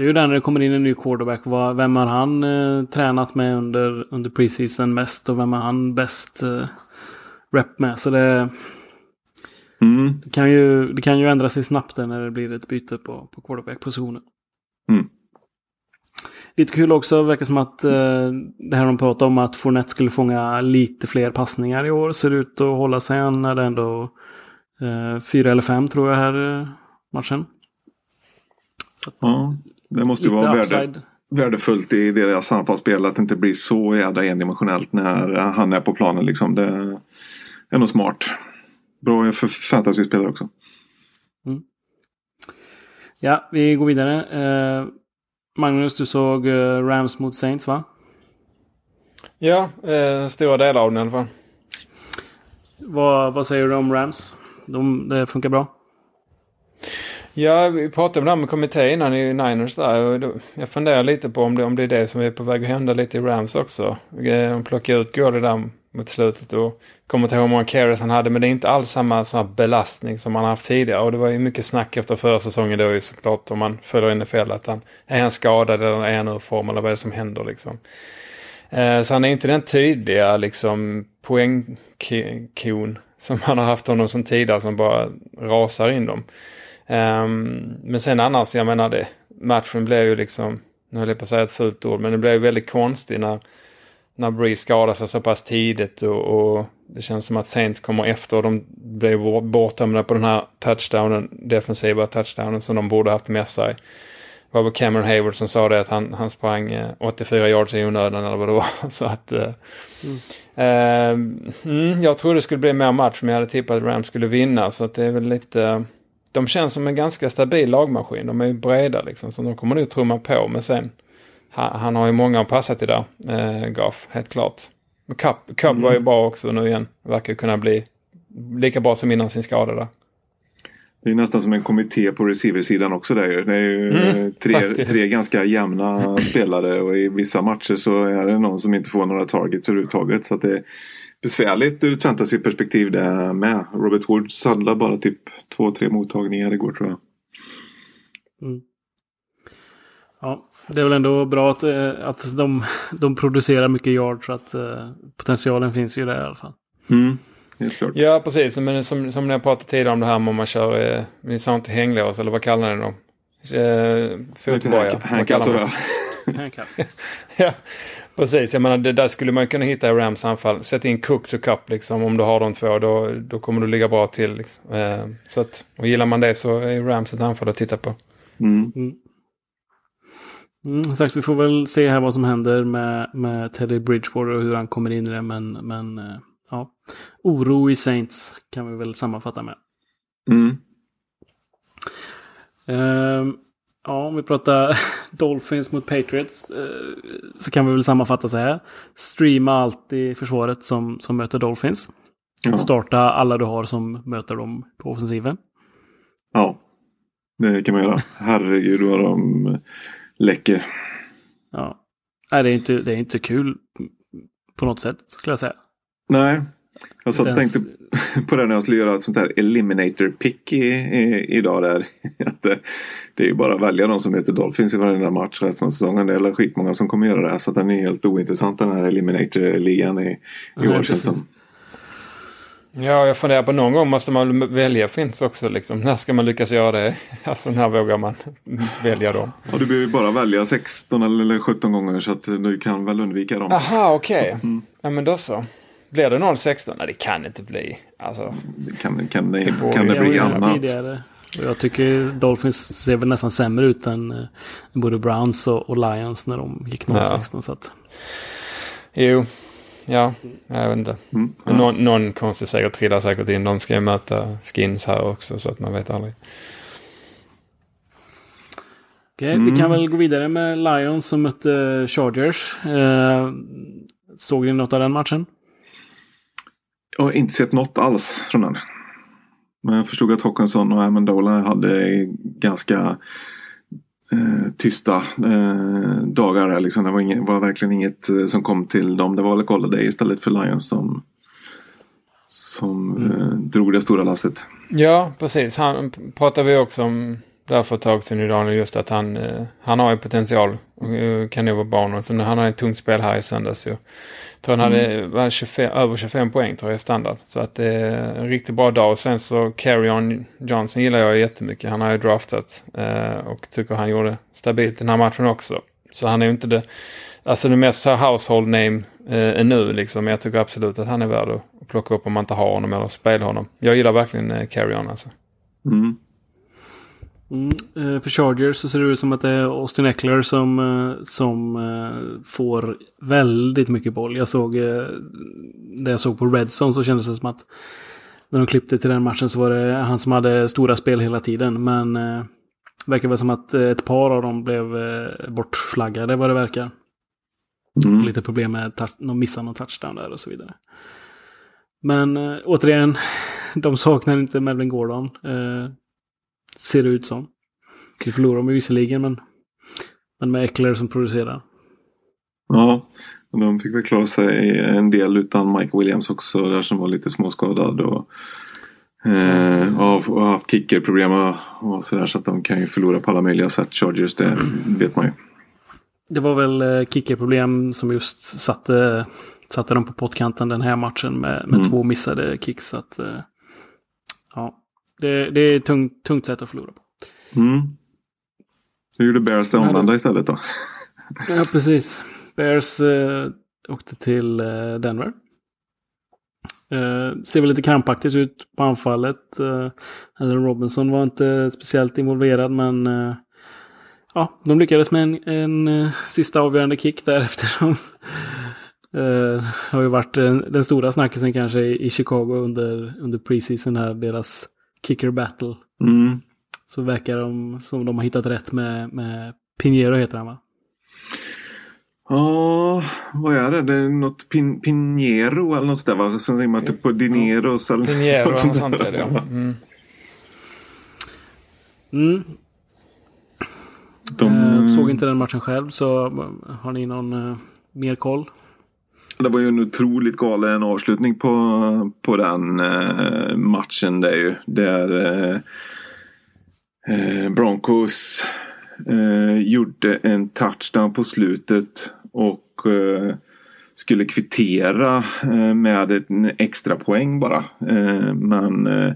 Det är ju där när det kommer in en ny quarterback. Vem har han eh, tränat med under, under preseason mest och vem har han bäst eh, rep med? Så det, mm. det, kan ju, det kan ju ändra sig snabbt när det blir ett byte på, på quarterback-positionen. Mm. Lite kul också, verkar som att eh, det här de pratade om att Fournette skulle fånga lite fler passningar i år ser ut att hålla sig. Han hade ändå eh, fyra eller fem tror jag här eh, matchen. Så ja, det måste ju vara värde, värdefullt i deras anfallsspel att det inte blir så jädra endimensionellt när han är på planen. Liksom. Det är nog smart. Bra för fantasyspelare också. Mm. Ja, vi går vidare. Eh, Magnus, du såg uh, Rams mot Saints va? Ja, eh, stora delar av den i alla fall. Vad, vad säger du om Rams? De, det funkar bra? Ja, vi pratade om det här med kommitté innan i Niners där. Jag funderar lite på om det, om det är det som är på väg att hända lite i Rams också. Eh, de plockar ut Gurley där mot slutet och kommer inte ihåg hur många carries han hade. Men det är inte alls samma sån belastning som han haft tidigare. Och det var ju mycket snack efter förra säsongen då ju såklart om man följer NFL att han är han skadad eller är han ur form eller vad är det som händer liksom. Eh, så han är inte den tydliga liksom poängkon som han har haft honom som tidigare som bara rasar in dem. Um, men sen annars, jag menar det, matchen blev ju liksom, nu höll jag på att säga ett fult ord, men det blev väldigt konstigt när när Breeze skadade sig så pass tidigt och, och, det känns som att Saints kommer efter och de blev bortdömda på den här touchdownen, defensiva touchdownen som de borde haft med sig. Det var väl Cameron Hayward som sa det att han, han sprang 84 eh, yards i onödan eller vad det var. Så att, eh, mm. Eh, mm, jag trodde det skulle bli mer match men jag hade tippat att Rams skulle vinna så att det är väl lite de känns som en ganska stabil lagmaskin. De är ju breda liksom så de kommer nog trumma på men sen han, han har ju många att passa till där, eh, Gaff, helt klart. Cup, Cup mm. var ju bra också nu igen. Verkar kunna bli lika bra som innan sin skada där. Det är nästan som en kommitté på receiversidan också där Det är ju mm, tre, tre ganska jämna spelare och i vissa matcher så är det någon som inte får några targets överhuvudtaget. Så det besvärligt ur ett fantasyperspektiv det med. Robert Woods hade bara typ två, tre mottagningar igår tror jag. Mm. Ja, det är väl ändå bra att, eh, att de, de producerar mycket yard så att uh, potentialen finns ju där i alla fall. Mm. Ja, precis. Men som, som ni har pratat tidigare om det här med om man kör, eh, ni sa inte hänglås eller vad kallar ni det då? Eh, Fotboja. Handcuffs ja, precis. Jag menar det där skulle man kunna hitta i Rams anfall. Sätt in Cooks och Cup liksom. Om du har de två då, då kommer du ligga bra till. Liksom. Eh, så att, och gillar man det så är Rams ett anfall att titta på. Mm. Mm. Mm, sagt, vi får väl se här vad som händer med, med Teddy Bridgewater och hur han kommer in i det. Men, men eh, ja, oro i Saints kan vi väl sammanfatta med. Mm. Uh, ja, om vi pratar Dolphins mot Patriots uh, så kan vi väl sammanfatta så här. Streama alltid försvaret som, som möter Dolphins. Ja. Starta alla du har som möter dem på offensiven. Ja, det kan man göra. Herregud vad de läcker. Ja. Nej, det är inte, det är inte kul på något sätt skulle jag säga. Nej, jag satt och tänkte på det när jag skulle göra ett sånt här eliminator pick i, i, idag. Där. Att det, det är ju bara att välja de som heter Dolphins i varenda match resten av säsongen. Det är skitmånga som kommer göra det. här, Så den är helt ointressant den här eliminator-ligan i, i år som. Ja, jag funderar på någon gång måste man välja finns också liksom. När ska man lyckas göra det? Alltså när vågar man välja dem? Ja, du behöver ju bara välja 16 eller 17 gånger så att du kan väl undvika dem. Aha, okej. Ja, men då så. Blir det 0-16? Nej, det kan inte bli. Alltså, Det Kan, kan, det, borde kan det bli annat? tidigare. Och jag tycker Dolphins ser väl nästan sämre ut än eh, både Browns och, och Lions när de gick 0-16. Så att, jo. Ja, jag vet inte. Mm. Men Någon, någon konstig seger trillar säkert in. De ska ju möta skins här också så att man vet aldrig. Okej, Vi kan väl gå vidare med Lions som mötte Chargers. Eh, såg ni något av den matchen? Jag har inte sett något alls från den. Men jag förstod att Håkansson och Amendola hade ganska eh, tysta eh, dagar. Liksom. Det var, inget, var verkligen inget eh, som kom till dem. Det var väl Golladay istället för Lions som, som eh, drog det stora lasset. Ja, precis. Han pratade vi också om där för ett tag sedan Daniel. Just att han, eh, han har ju potential. Och eh, kan nog vara barn. Sen han hade ett tungt spel här i söndags. ju. Jag tror han hade var 25, över 25 poäng tror jag i standard. Så att det är en riktigt bra dag. Och sen så Carry-On Johnson gillar jag jättemycket. Han har ju draftat. Eh, och tycker han gjorde stabilt den här matchen också. Så han är ju inte det. Alltså det mest household name eh, nu liksom. Men jag tycker absolut att han är värd att plocka upp om man inte har honom eller spela honom. Jag gillar verkligen eh, Carry-On alltså. Mm. Mm, eh, för Chargers så ser det ut som att det är Austin Eckler som, eh, som eh, får väldigt mycket boll. Jag såg, det jag såg på Redson så kändes det som att när de klippte till den matchen så var det han som hade stora spel hela tiden. Men eh, verkar väl som att ett par av dem blev bortflaggade vad det verkar. Så Mm. lite problem med touch, de missade någon touchdown där och så vidare. Men återigen, de saknar inte Melvin Gordon. Ser det ut som. Vi förlorar ju visserligen, men, men med Eckler som producerar. Ja, och de fick väl klara sig en del utan Mike Williams också där som var lite småskadad. Och, eh, och, och haft kickerproblem och, och sådär så att de kan ju förlora på alla möjliga sätt. Chargers, det vet man ju. Det var väl eh, kickerproblem som just satte, satte dem på pottkanten den här matchen med, med Mm. två missade kicks. Så att, eh, ja, det, det är ett tungt, tungt sätt att förlora på. Mm. Hur gjorde Bears det omvända istället då? Ja, precis. Bears eh, åkte till eh, Denver. Eh, ser väl lite krampaktigt ut på anfallet. Eh, Allen Robinson var inte speciellt involverad, men eh, ja, de lyckades med en, en eh, sista avgörande kick där eftersom eh, har ju varit eh, den stora snackisen kanske i, i Chicago under, under preseason här, deras kicker battle. Mm. Så verkar de som de har hittat rätt med, med Pinheiro heter han va? Ja, vad är det? Det är något pin, Pinheiro eller något sånt där va? Som rimmar typ på Dineros. Eller Pinheiro något och sånt är det ja. Mm. Mm. De, Eh, såg inte den matchen själv så har ni någon eh, mer koll? Det var ju en otroligt galen avslutning på, på den eh, matchen där ju. Där eh, eh Broncos eh, gjorde en touchdown på slutet och eh, skulle kvittera eh, med en extra poäng bara. Eh, men eh,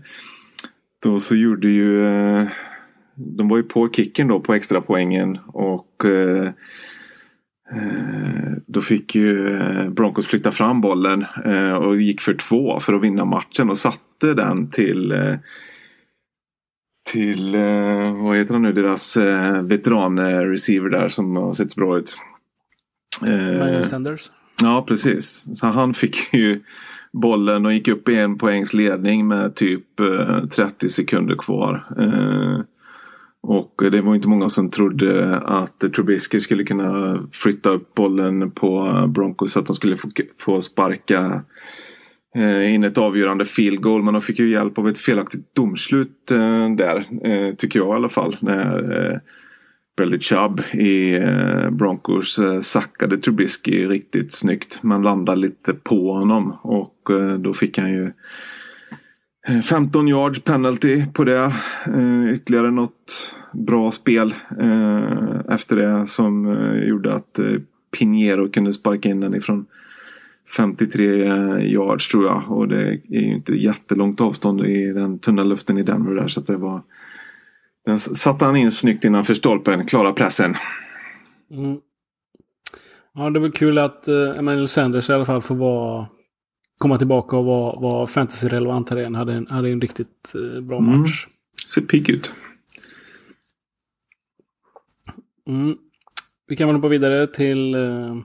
då så gjorde ju eh, de var ju på kicken då på extra poängen och Eh, då fick ju eh, Broncos flytta fram bollen eh, och gick för två för att vinna matchen och satte den till eh, till, eh, vad heter han nu, deras eh, veteran-receiver där som har sett bra ut. Eh, Michael Sanders? Ja, precis. Så han fick ju bollen och gick upp i en poängs ledning med typ eh, 30 sekunder kvar. Och det var inte många som trodde att Trubisky skulle kunna flytta upp bollen på Broncos så att de skulle få, sparka eh, in ett avgörande field goal. Men de fick ju hjälp av ett felaktigt domslut eh, där. Eh, tycker jag i alla fall. När eh, Bradley Chubb i Broncos sackade Trubisky riktigt snyggt. Man landade lite på honom och då fick han ju Eh, 15 yards penalty på det. Eh, ytterligare något bra spel eh, efter det som gjorde att Pinheiro kunde sparka in den ifrån 53 yards tror jag. Och det är ju inte jättelångt avstånd i den tunna luften i Denver där. Så det var den satte han in snyggt innanför stolpen, klara pressen. Mm. Ja, det är väl kul att Emmanuel Sanders i alla fall får vara, komma tillbaka och vara, vara fantasy-relevant här igen. Hade en, hade en riktigt uh, bra mm. match. Ser pigg ut. Mm. Vi kan väl hoppa vidare till uh,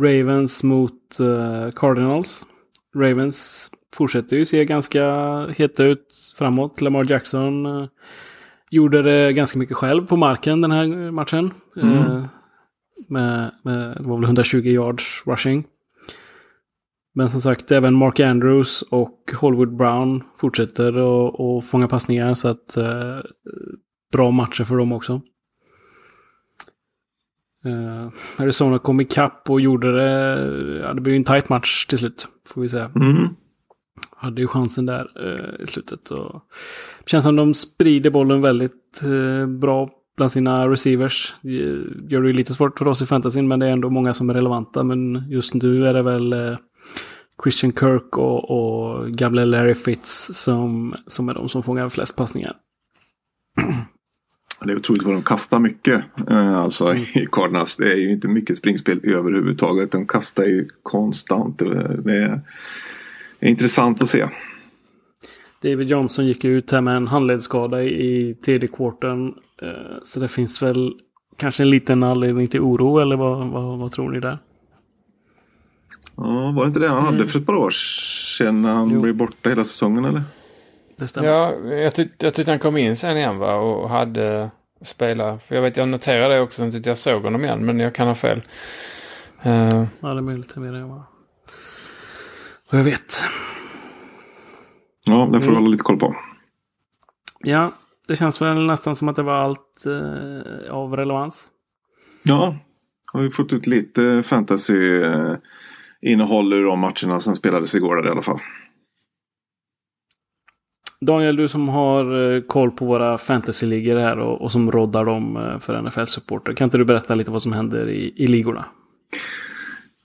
Ravens mot uh, Cardinals. Ravens fortsätter ju se ganska heta ut framåt. Lamar Jackson uh, Gjorde det ganska mycket själv på marken den här matchen. Mm. Eh, med, med, det var väl 120 yards rushing. Men som sagt, även Mark Andrews och Hollywood Brown fortsätter att fånga passningar. Så att eh, bra matcher för dem också. Eh, Arizona kom ikapp och gjorde det. Ja, det blev ju en tight match till slut. Får vi säga. Mm hade ju chansen där eh, i slutet. Och det känns som de sprider bollen väldigt eh, bra bland sina receivers. Gör det ju lite svårt för oss i fantasyn men det är ändå många som är relevanta. Men just nu är det väl eh, Christian Kirk och, och gamle Larry Fitz som, som är de som fångar flest passningar. Det är otroligt vad de kastar mycket. Eh, alltså mm. i Cardinals. Det är ju inte mycket springspel överhuvudtaget. De kastar ju konstant. Det är, är intressant att se. David Johnson gick ut här med en handledsskada i tredje kvarten. Eh, så det finns väl kanske en liten anledning till oro eller vad, vad, vad tror ni där? Ja, var det inte det han hade mm. för ett par år sedan när han jo. blev borta hela säsongen eller? Det stämmer. Ja, jag, tyck, jag tyckte han kom in sen igen va och hade spelat. För jag vet, jag noterade det också, jag tyckte jag såg honom igen men jag kan ha fel. Uh, ja, det är möjligt. Jag vet vad, vad jag vet. Ja, det får du mm. hålla lite koll på. Ja, det känns väl nästan som att det var allt eh, av relevans. Ja, har vi fått ut lite fantasy eh, innehåll ur de matcherna som spelades igår där, i alla fall. Daniel, du som har eh, koll på våra fantasyligor här och, och som roddar dem eh, för NFL-supporter. Kan inte du berätta lite vad som händer i, i ligorna?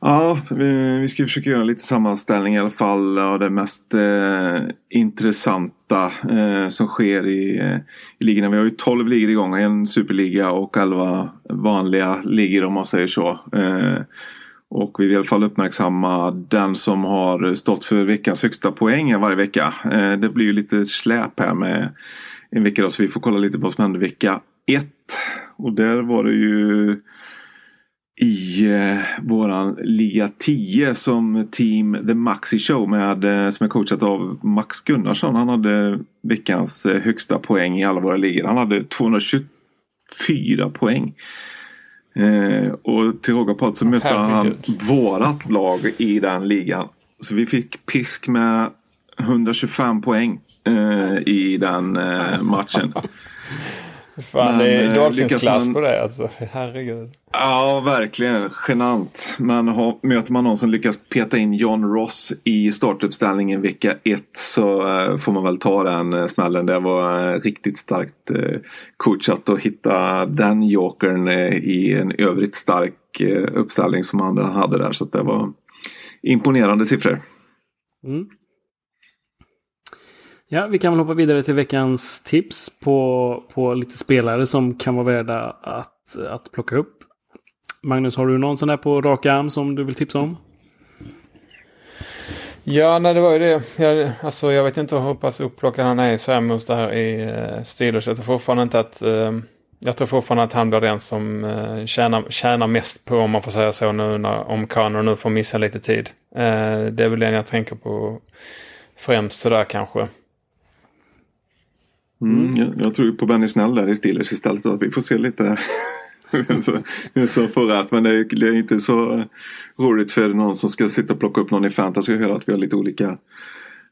Ja, vi, vi ska försöka göra lite sammanställning i alla fall av det mest eh, intressanta eh, som sker i, eh, i ligorna. Vi har ju 12 ligor igång, en superliga och 11 vanliga ligor om man säger så. Eh, och vi vill i alla fall uppmärksamma den som har stått för veckans högsta poäng varje vecka. Eh, det blir ju lite släp här med en vecka då, så vi får kolla lite vad som hände vecka 1. Och där var det ju i eh, våran liga 10 som team The Maxi Show med, eh, som är coachat av Max Gunnarsson. Han hade veckans eh, högsta poäng i alla våra ligor. Han hade 224 poäng. Eh, och till råga på allt så mötte han vårat lag i den ligan. Så vi fick pisk med 125 poäng eh, i den eh, matchen. Fan, men, det är eh, Dolphins-klass man... på det alltså. Herregud. Ja, verkligen. Genant. Men ha, möter man någon som lyckas peta in John Ross i startuppställningen vecka ett så uh, får man väl ta den uh, smällen. Det var uh, riktigt starkt uh, coachat att hitta den jokern i en övrigt stark uppställning som han hade där. Så det var imponerande siffror. Mm. Ja, vi kan väl hoppa vidare till veckans tips på, på lite spelare som kan vara värda att, att plocka upp. Magnus, har du någon sån där på rak arm som du vill tipsa om? Ja, nej, det var ju det. Jag, alltså, jag vet inte hur pass upplockad han är i Samuels där i uh, Steelers. Jag tror fortfarande inte att... Uh, jag tror fortfarande att han blir den som uh, tjänar, tjänar mest på, om man får säga så, nu när, om Connor nu får missa lite tid. Uh, det är väl den jag tänker på främst sådär kanske. Mm, jag, jag, tror på Benny Snell där i Steelers istället. Att vi får se lite så, det är så förrätt men det är, det är inte så roligt för någon som ska sitta och plocka upp någon i fantasy och höra att vi har lite olika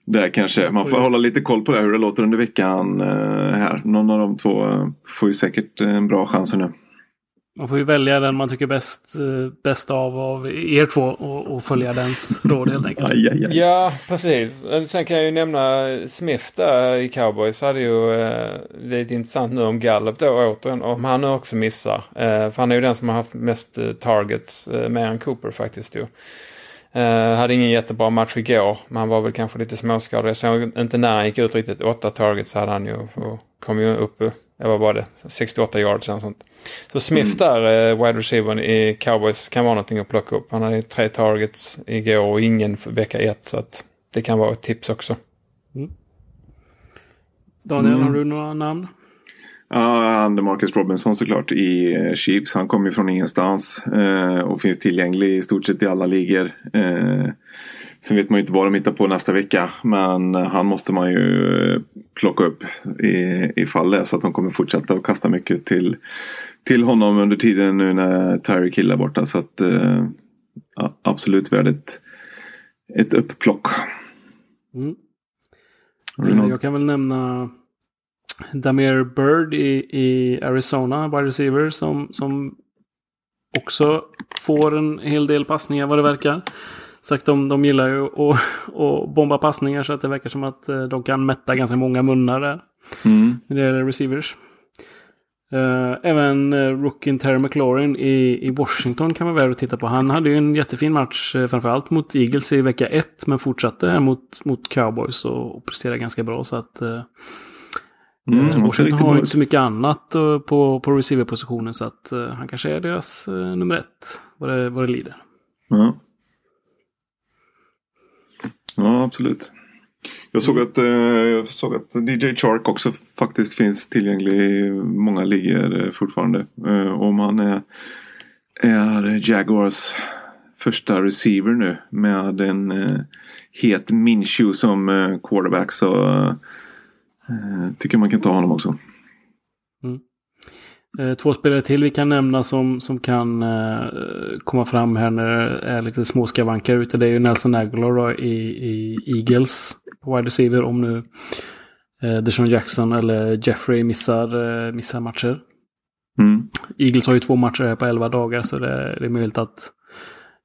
där kanske. Man får hålla lite koll på det hur det låter under veckan eh, här. Någon av de två eh, får ju säkert en bra chans nu. Man får ju välja den man tycker bäst, eh, bäst av av er två och, och följa dens råd helt enkelt. Aj, aj, aj. Ja, precis. Sen kan jag ju nämna Smith där i Cowboys. Hade ju eh, lite intressant nu om Gallup då återigen. Om han nu också missar. Eh, för han är ju den som har haft mest eh, targets eh, mer än Cooper faktiskt. Ju. Eh, hade ingen jättebra match igår. Men han var väl kanske lite småskadad. Jag såg inte när han gick ut riktigt. Åtta targets hade han ju. Och kom ju upp, eh, vad var det, 68 yards eller sånt. Så Smith Mm. där, eh, wide receiver i Cowboys, kan vara någonting att plocka upp. Han hade ju tre targets igår och ingen för vecka ett. Så att det kan vara ett tips också. Daniel, Mm. har du några namn? Ja, han Marcus Robinson såklart i eh, Chiefs. Han kommer ju från ingenstans eh, och finns tillgänglig i stort sett i alla ligor. Eh, sen vet man ju inte vad de hittar på nästa vecka. Men han måste man ju eh, plocka upp i, ifall det är så att de kommer fortsätta att kasta mycket till, till honom under tiden nu när Tyreek Hill är borta. Så att eh, absolut värd ett, ett upplock. Mm. Eh? Jag kan väl nämna Damir Bird i, i Arizona, wide receiver, som, som också får en hel del passningar vad det verkar. Sagt de, de gillar ju att, att bomba passningar så att det verkar som att eh, de kan mätta ganska många munnar där. Mm. När det gäller receivers. Eh, även uh, rookien Terry McLaurin i, i Washington kan man väl titta på. Han hade ju en jättefin match framförallt mot Eagles i vecka ett. Men fortsatte mot, mot Cowboys och, och presterade ganska bra. Så att Mm, Washington riktigt har inte så mycket annat uh, på, på receiverpositionen. Så att uh, han kanske är deras uh, nummer ett. Vad det, vad det lider. Ja. ja, absolut. Jag såg att, eh, jag såg att DJ Chark också faktiskt finns tillgänglig i många ligor eh, fortfarande. Eh, om han är, är Jaguars första receiver nu med en eh, het Minshew som eh, quarterback så eh, tycker man kan ta honom också. Eh, Två spelare till vi kan nämna som, som kan eh, komma fram här när det är lite små skavanker ute. Det är ju Nelson Aguilar i, i Eagles på wide receiver om nu eh, Deshaun Jackson eller Jeffrey missar, eh, missar matcher. Mm. Eagles har ju två matcher här på 11 dagar så det, det är möjligt att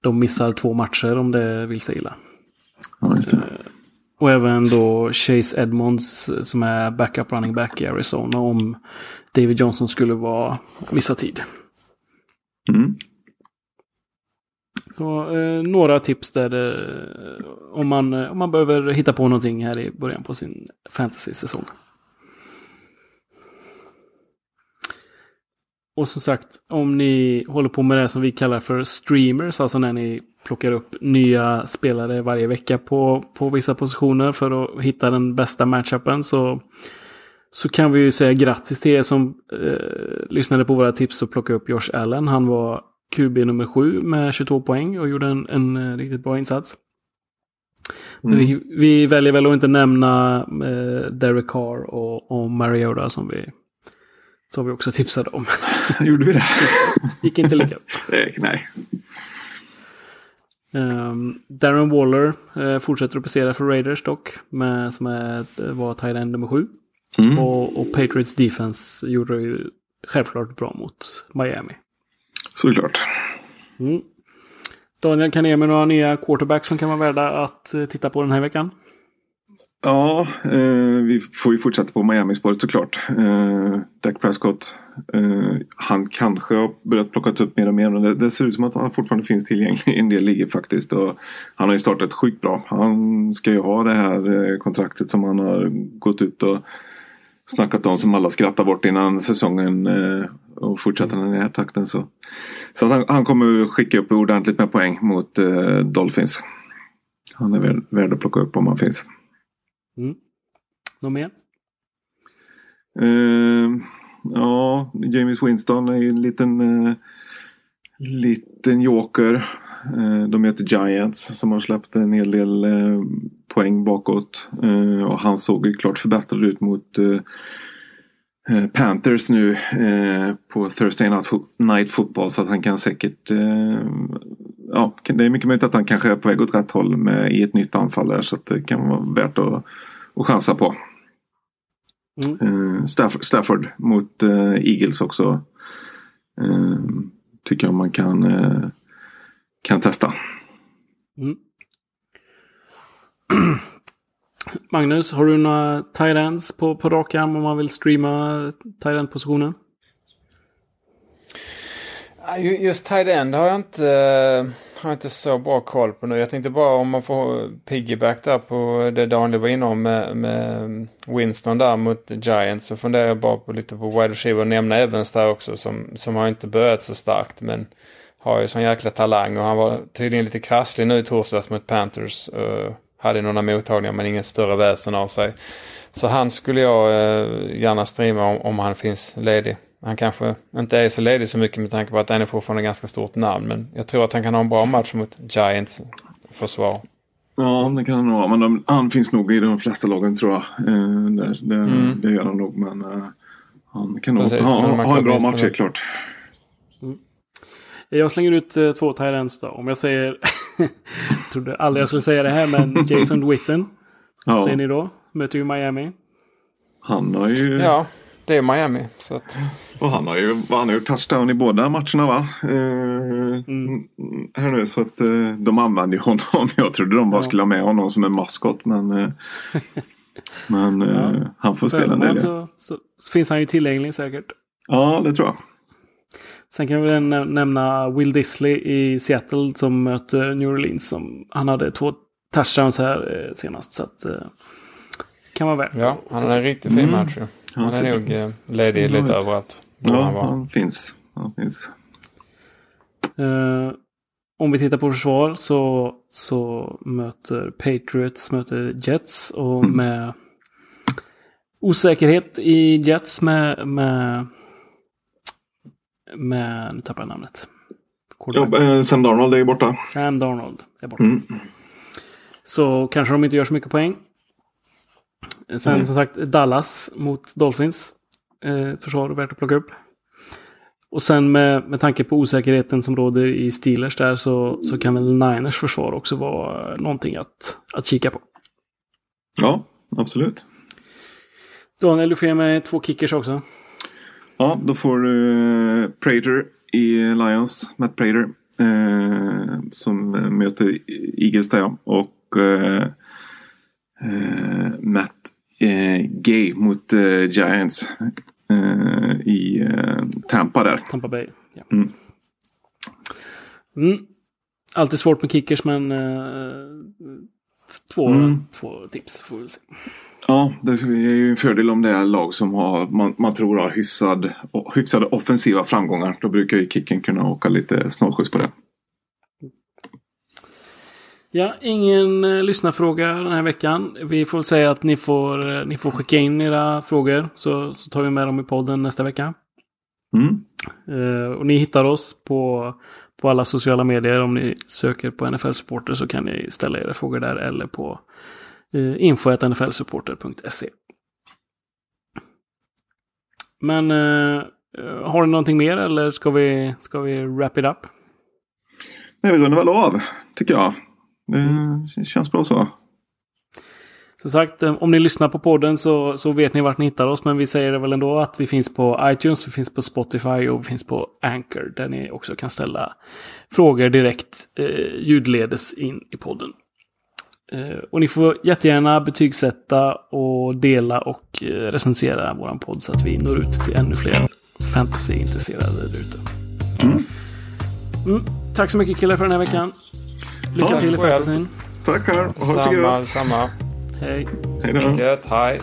de missar två matcher om det vill sig illa. Ja, just det. Och även då Chase Edmonds eh, som är backup running back i Arizona om David Johnson skulle vara missa tid. Mm. Så eh, några tips där det, om, man, eh, om man behöver hitta på någonting här i början på sin fantasy-säsong. Och som sagt, om ni håller på med det som vi kallar för streamers, alltså när ni plockar upp nya spelare varje vecka på, på vissa positioner för att hitta den bästa matchupen så, så kan vi ju säga grattis till er som eh, lyssnade på våra tips och plockade upp Josh Allen. Han var QB nummer sju med 22 poäng och gjorde en, en eh, riktigt bra insats. Mm. vi, vi väljer väl att inte nämna eh, Derek Carr och, och Mariota som vi, som vi också tipsade om. Gjorde vi det? Gick inte lika bra. Nej. Ehm, Darren Waller eh, fortsätter att prestera för Raiders dock. Med, som är, ett- var tight end nummer sju. Mm. Och, och Patriots defense gjorde det ju självklart bra mot Miami. Såklart. Mm. Daniel, kan ni ge mig några nya quarterbacks som kan vara värda att eh, titta på den här veckan? Ja, eh, vi får ju fortsätta på Miami-spåret såklart. Eh, Dak Prescott. Eh, han kanske har börjat plocka upp mer och mer. Men det, det ser ut som att han fortfarande finns tillgänglig i en del ligor faktiskt. Och han har ju startat sjukt bra. Han ska ju ha det här eh, kontraktet som han har gått ut och snackat om som alla skrattar bort innan säsongen. Eh, och fortsätter han i den här takten så. Så att han, han kommer skicka upp ordentligt med poäng mot eh, Dolphins. Han är värd, värd att plocka upp om han finns. Mm. Något mer? Uh, ja, James Winston är ju en liten, uh, liten joker. Uh, de heter Giants som har släppt en hel del poäng bakåt. Och han såg ju klart förbättrad ut mot, Panthers nu eh, på Thursday Night, Night Football så att han kan säkert eh, Ja, det är mycket möjligt att han kanske är på väg åt rätt håll med, i ett nytt anfall där så det kan vara värt att, att chansa på. Mm. Eh, Stafford, Stafford mot eh, Eagles också. Eh, tycker jag man kan, kan testa. Mm. Magnus, har du några tight ends på, på rak arm om man vill streama tight end-positionen? Just tight end har jag inte, har jag inte så bra koll på nu. Jag tänkte bara om man får piggyback där på det Daniel var inne om med, med Winston där mot Giants. Så funderar jag bara på lite på wide receiver och nämna Evans där också som, som har inte börjat så starkt. Men har ju sån jäkla talang och han var tydligen lite krasslig nu i torsdags mot Panthers. Uh, hade några mottagningar men ingen större väsen av sig. Så han skulle jag uh, gärna streama om, om han finns ledig. Han kanske inte är så ledig så mycket med tanke på att han är fortfarande ganska stort namn. Men jag tror att han kan ha en bra match mot Giants försvar. Ja, det kan han nog ha. Men de, han finns nog i de flesta lagen tror jag. Eh, det, det, Mm. det gör han nog. Men eh, han kan nog Precis, ha, ha kan en bra match helt klart. Jag slänger ut eh, två ends då. Om jag säger... jag trodde aldrig jag skulle säga det här, men Jason Witten. Ja, Säger ni då? Möter ju Miami. han har ju... Ja, det är Miami. Så att, Och han har ju han har ju touchdown i båda matcherna va? Eh, Mm. Här nu så att eh, de använder ju honom. Jag trodde de bara Ja. skulle ha med honom som en maskot men eh, Men eh, Ja. han får spela en del. så, så, så finns han ju tillgänglig säkert. Ja, det tror jag. Sen kan vi nämna Will Disley i Seattle som möter New Orleans. Som, han hade två touchdowns här eh, senast. Så att, eh, kan vara värt. ja, han hade en riktigt fin Mm. match ju. Han ser- är nog eh, ledig lite ut. överallt. Ja, han han finns. Han finns. Eh, om vi tittar på försvar så, så möter Patriots möter Jets. Och Mm. med osäkerhet i Jets med... med, med nu tappar jag namnet. Ja, eh, Sam Darnold är borta. Sam Darnold är borta. Mm. Så kanske de inte gör så mycket poäng. Sen Mm. som sagt Dallas mot Dolphins. Eh, ett försvar värt att plocka upp. Och sen med, med tanke på osäkerheten som råder i Steelers där så, så kan väl Niners försvar också vara någonting att, att kika på. Ja, absolut. Daniel, du får ge mig två kickers också. Ja, då får du eh, Prater i Lions. Matt Prater. Eh, som eh, möter Eagles där ja. Och eh, eh, Matt eh, Gay mot eh, Giants. Eh, I eh, Tampa där. Tampa Bay. Ja. Mm. Mm. Alltid svårt med kickers men två, Mm. två tips får vi se. Ja, det är ju en fördel om det är lag som har, man, man tror har hyfsad, hyfsade offensiva framgångar. Då brukar ju kicken kunna åka lite snålskjuts på det. Ja, ingen eh, lyssnarfråga den här veckan. Vi får väl säga att ni får, eh, ni får skicka in era frågor så, så tar vi med dem i podden nästa vecka. Mm. Eh, och ni hittar oss på, på alla sociala medier. Om ni söker på NFL Supporter så kan ni ställa era frågor där eller på uh, info.nflsupporter.se. Men eh, eh, har ni någonting mer eller ska vi, ska vi wrap it up? Nej, vi rundar väl av, tycker jag. Det känns bra så. Som sagt, eh, om ni lyssnar på podden så, så vet ni vart ni hittar oss. Men vi säger det väl ändå att vi finns på iTunes, vi finns på Spotify och vi finns på Anchor. Där ni också kan ställa frågor direkt eh, ljudledes in i podden. Eh, och ni får jättegärna betygsätta och dela och eh, recensera våran podd så att vi når ut till ännu fler fantasyintresserade där ute. Mm. Tack så mycket killar för den här veckan. Lycka Ja, till i själv. fantasyn. Tack själv ha det så gött. samma. Hej. Hej då. Gött, hej.